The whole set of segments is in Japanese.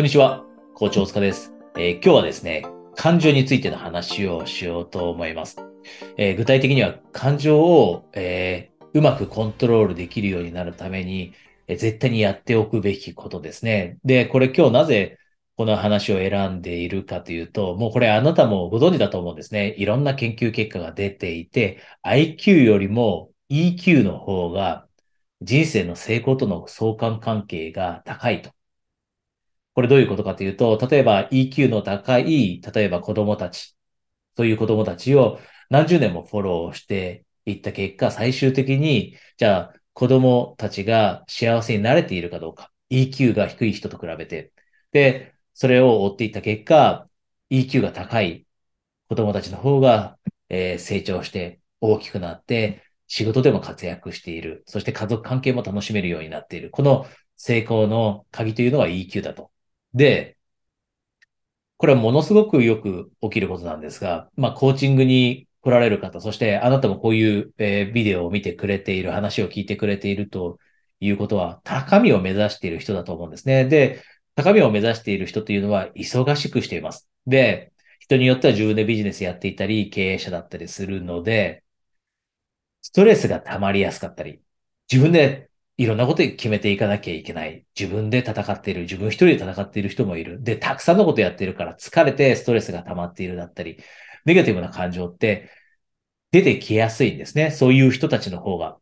こんにちは、校長塚です、えー、今日はですね、感情についての話をしようと思います。えー、具体的には感情を、えー、うまくコントロールできるようになるために、え絶対にやっておくべきことですね。で、これ今日なぜこの話を選んでいるかというと、もうこれあなたもご存知だと思うんですね。いろんな研究結果が出ていて、IQ よりも EQ の方が人生の成功との相関関係が高いと。これどういうことかというと、例えば EQ の高い、例えば子供たち、そういう子供たちを何十年もフォローしていった結果、最終的に、じゃあ子供たちが幸せになれているかどうか、EQ が低い人と比べて、で、それを追っていった結果、EQ が高い子供たちの方が、えー、成長して大きくなって、仕事でも活躍している。そして家族関係も楽しめるようになっている。この成功の鍵というのは EQ だと。で、これはものすごくよく起きることなんですが、まあ、コーチングに来られる方、そしてあなたもこういう、えー、ビデオを見てくれている、話を聞いてくれているということは、高みを目指している人だと思うんですね。で、高みを目指している人というのは忙しくしています。で、人によっては自分でビジネスやっていたり、経営者だったりするので、ストレスが溜まりやすかったり、自分でいろんなこと決めていかなきゃいけない。自分で戦っている。自分一人で戦っている人もいる。で、たくさんのことやってるから疲れてストレスが溜まっているだったり、ネガティブな感情って出てきやすいんですね。そういう人たちの方が。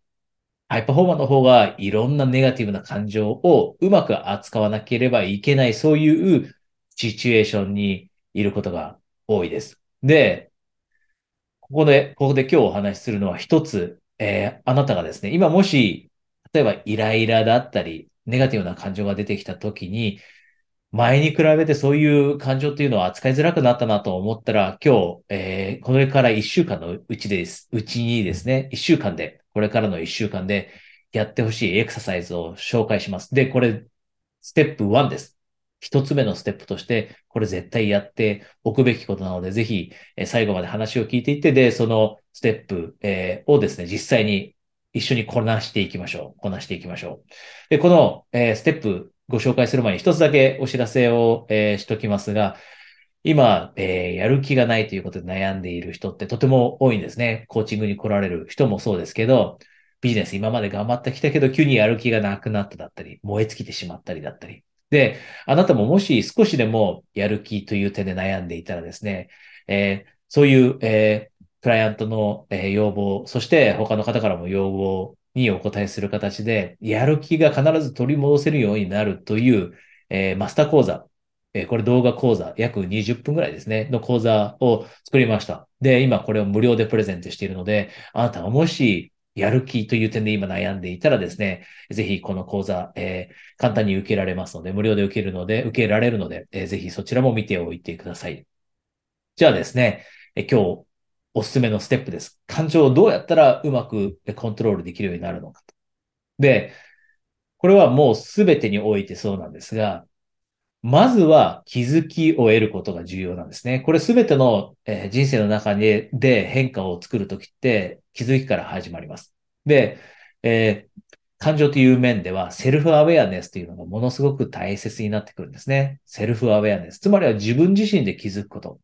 ハイパフォーマーの方がいろんなネガティブな感情をうまく扱わなければいけない、そういうシチュエーションにいることが多いです。で、ここで、ここで今日お話しするのは一つ、えー、あなたがですね、今もし例えばイライラだったり、ネガティブな感情が出てきたときに、前に比べてそういう感情っていうのは扱いづらくなったなと思ったら、今日、えー、これから1週間のうちです、うちにですね、1週間で、これからの1週間でやってほしいエクササイズを紹介します。で、これ、ステップ1です。一つ目のステップとして、これ絶対やっておくべきことなので、ぜひ、え最後まで話を聞いていって、で、そのステップ、えー、をですね、実際に一緒にこなしていきましょう。こなしていきましょう。で、この、えー、ステップご紹介する前に一つだけお知らせを、えー、しときますが、今、えー、やる気がないということで悩んでいる人ってとても多いんですね。コーチングに来られる人もそうですけど、ビジネス今まで頑張ってきたけど、急にやる気がなくなっただったり、燃え尽きてしまったりだったり。で、あなたももし少しでもやる気という点で悩んでいたらですね、えー、そういう、えクライアントの、え要望、そして他の方からも要望にお答えする形で、やる気が必ず取り戻せるようになるという、えー、マスター講座、え、これ動画講座、約20分ぐらいですね、の講座を作りました。で、今これを無料でプレゼントしているので、あなたがもしやる気という点で今悩んでいたらですね、ぜひこの講座、えー、簡単に受けられますので、無料で受けるので、受けられるので、えー、ぜひそちらも見ておいてください。じゃあですね、え今日おすすめのステップです。感情をどうやったらうまくコントロールできるようになるのかと。で、これはもうすべてにおいてそうなんですが、まずは気づきを得ることが重要なんですね。これすべての、人生の中でで変化を作るときって気づきから始まります。で、えー、感情という面ではセルフアウェアネスというのがものすごく大切になってくるんですね。セルフアウェアネス。つまりは自分自身で気づくこと。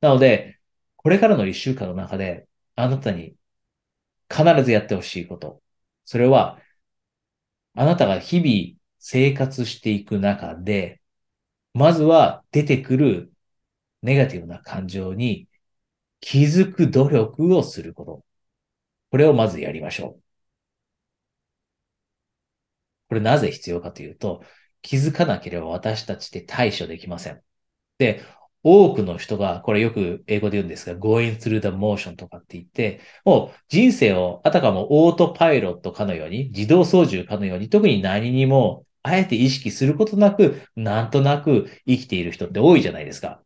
なので、これからの一週間の中で、あなたに必ずやってほしいこと。それは、あなたが日々生活していく中で、まずは出てくるネガティブな感情に気づく努力をすること。これをまずやりましょう。これなぜ必要かというと、気づかなければ私たちって対処できません。で、多くの人が、これよく英語で言うんですが、going through the motion とかって言って、もう人生をあたかもオートパイロットかのように、自動操縦かのように、特に何にも、あえて意識することなく、なんとなく生きている人って多いじゃないですか。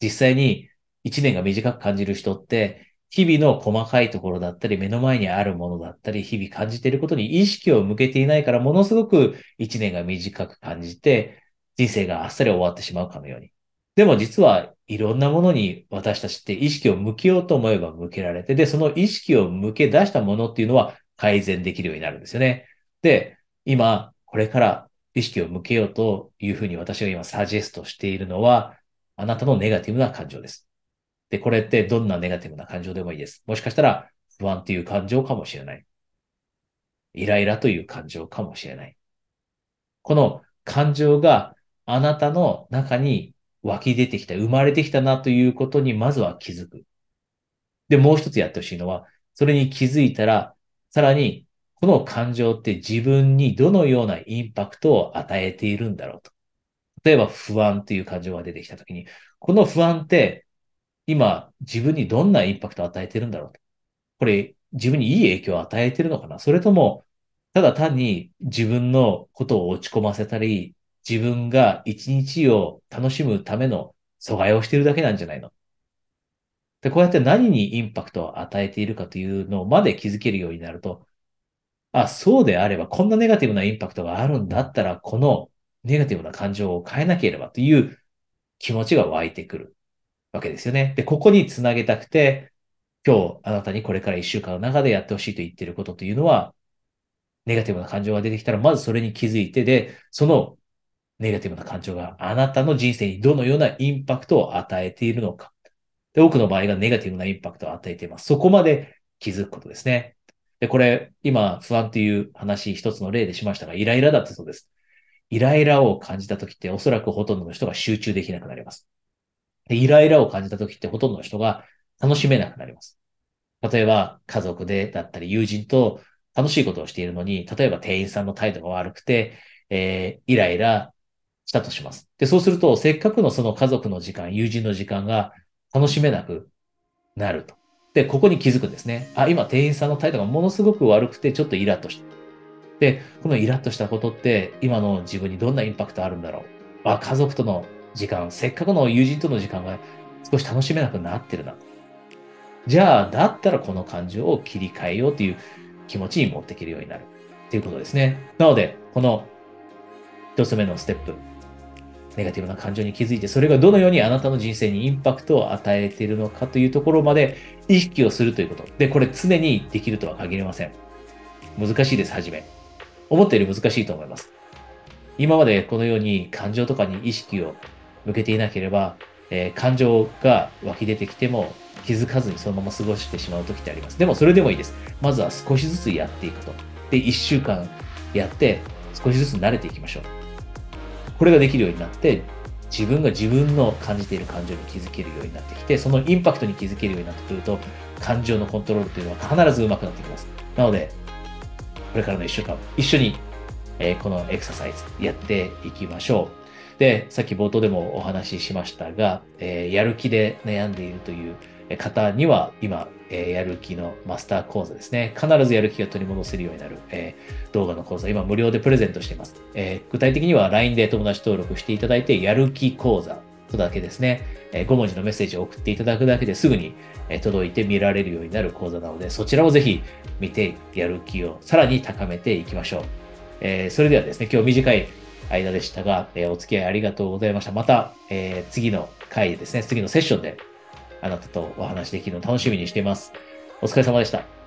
実際に一年が短く感じる人って、日々の細かいところだったり、目の前にあるものだったり、日々感じていることに意識を向けていないから、ものすごく一年が短く感じて、人生があっさり終わってしまうかのように。でも実はいろんなものに私たちって意識を向けようと思えば向けられて、で、その意識を向け出したものっていうのは改善できるようになるんですよね。で、今、これから意識を向けようというふうに私が今サジェストしているのは、あなたのネガティブな感情です。で、これってどんなネガティブな感情でもいいです。もしかしたら不安という感情かもしれない。イライラという感情かもしれない。この感情があなたの中に湧き出てきた、生まれてきたなということにまずは気づく。で、もう一つやってほしいのは、それに気づいたら、さらに、この感情って自分にどのようなインパクトを与えているんだろうと。例えば不安という感情が出てきたときに、この不安って今自分にどんなインパクトを与えてるんだろうと。これ自分にいい影響を与えてるのかなそれとも、ただ単に自分のことを落ち込ませたり、自分が一日を楽しむための阻害をしているだけなんじゃないの？で、こうやって何にインパクトを与えているかというのまで気づけるようになると、あ、そうであれば、こんなネガティブなインパクトがあるんだったら、このネガティブな感情を変えなければという気持ちが湧いてくるわけですよね。で、ここにつなげたくて、今日あなたにこれから一週間の中でやってほしいと言っていることというのは、ネガティブな感情が出てきたら、まずそれに気づいて、で、そのネガティブな感情があなたの人生にどのようなインパクトを与えているのか。で、多くの場合がネガティブなインパクトを与えています。そこまで気づくことですね。で、これ、今、不安という話一つの例でしましたが、イライラだったそうです。イライラを感じた時っておそらくほとんどの人が集中できなくなります。で、イライラを感じた時ってほとんどの人が楽しめなくなります。例えば、家族でだったり友人と楽しいことをしているのに、例えば店員さんの態度が悪くて、えー、イライラしたとします。で、そうすると、せっかくのその家族の時間、友人の時間が楽しめなくなると。で、ここに気づくんですね。あ、今店員さんの態度がものすごく悪くて、ちょっとイラッとした。で、このイラッとしたことって、今の自分にどんなインパクトあるんだろう。あ、家族との時間、せっかくの友人との時間が少し楽しめなくなってるな。じゃあ、だったらこの感情を切り替えようという気持ちに持っていけるようになる。ということですね。なので、この一つ目のステップ。ネガティブな感情に気づいて、それがどのようにあなたの人生にインパクトを与えているのかというところまで意識をするということ。で、これ常にできるとは限りません。難しいです、はじめ。思ったより難しいと思います。今までこのように感情とかに意識を向けていなければ、えー、感情が湧き出てきても気づかずにそのまま過ごしてしまう時ってあります。でもそれでもいいです。まずは少しずつやっていくと。で、1週間やって少しずつ慣れていきましょう。これができるようになって、自分が自分の感じている感情に気づけるようになってきて、そのインパクトに気づけるようになってくると、感情のコントロールというのは必ず上手くなってきます。なので、これからの1週間、一緒に、えー、このエクササイズやっていきましょう。で、さっき冒頭でもお話ししましたが、えー、やる気で悩んでいるという方には、今、え、やる気のマスター講座ですね。必ずやる気が取り戻せるようになる、え、動画の講座、今無料でプレゼントしています。え、具体的には LINE で友達登録していただいて、やる気講座とだけですね、え5文字のメッセージを送っていただくだけですぐに、え届いて見られるようになる講座なので、そちらをぜひ見て、やる気をさらに高めていきましょう。えそれではですね、今日短い間でしたが、えお付き合いありがとうございました。また、え次の回ですね、次のセッションであなたとお話できるのを楽しみにしています。お疲れ様でした。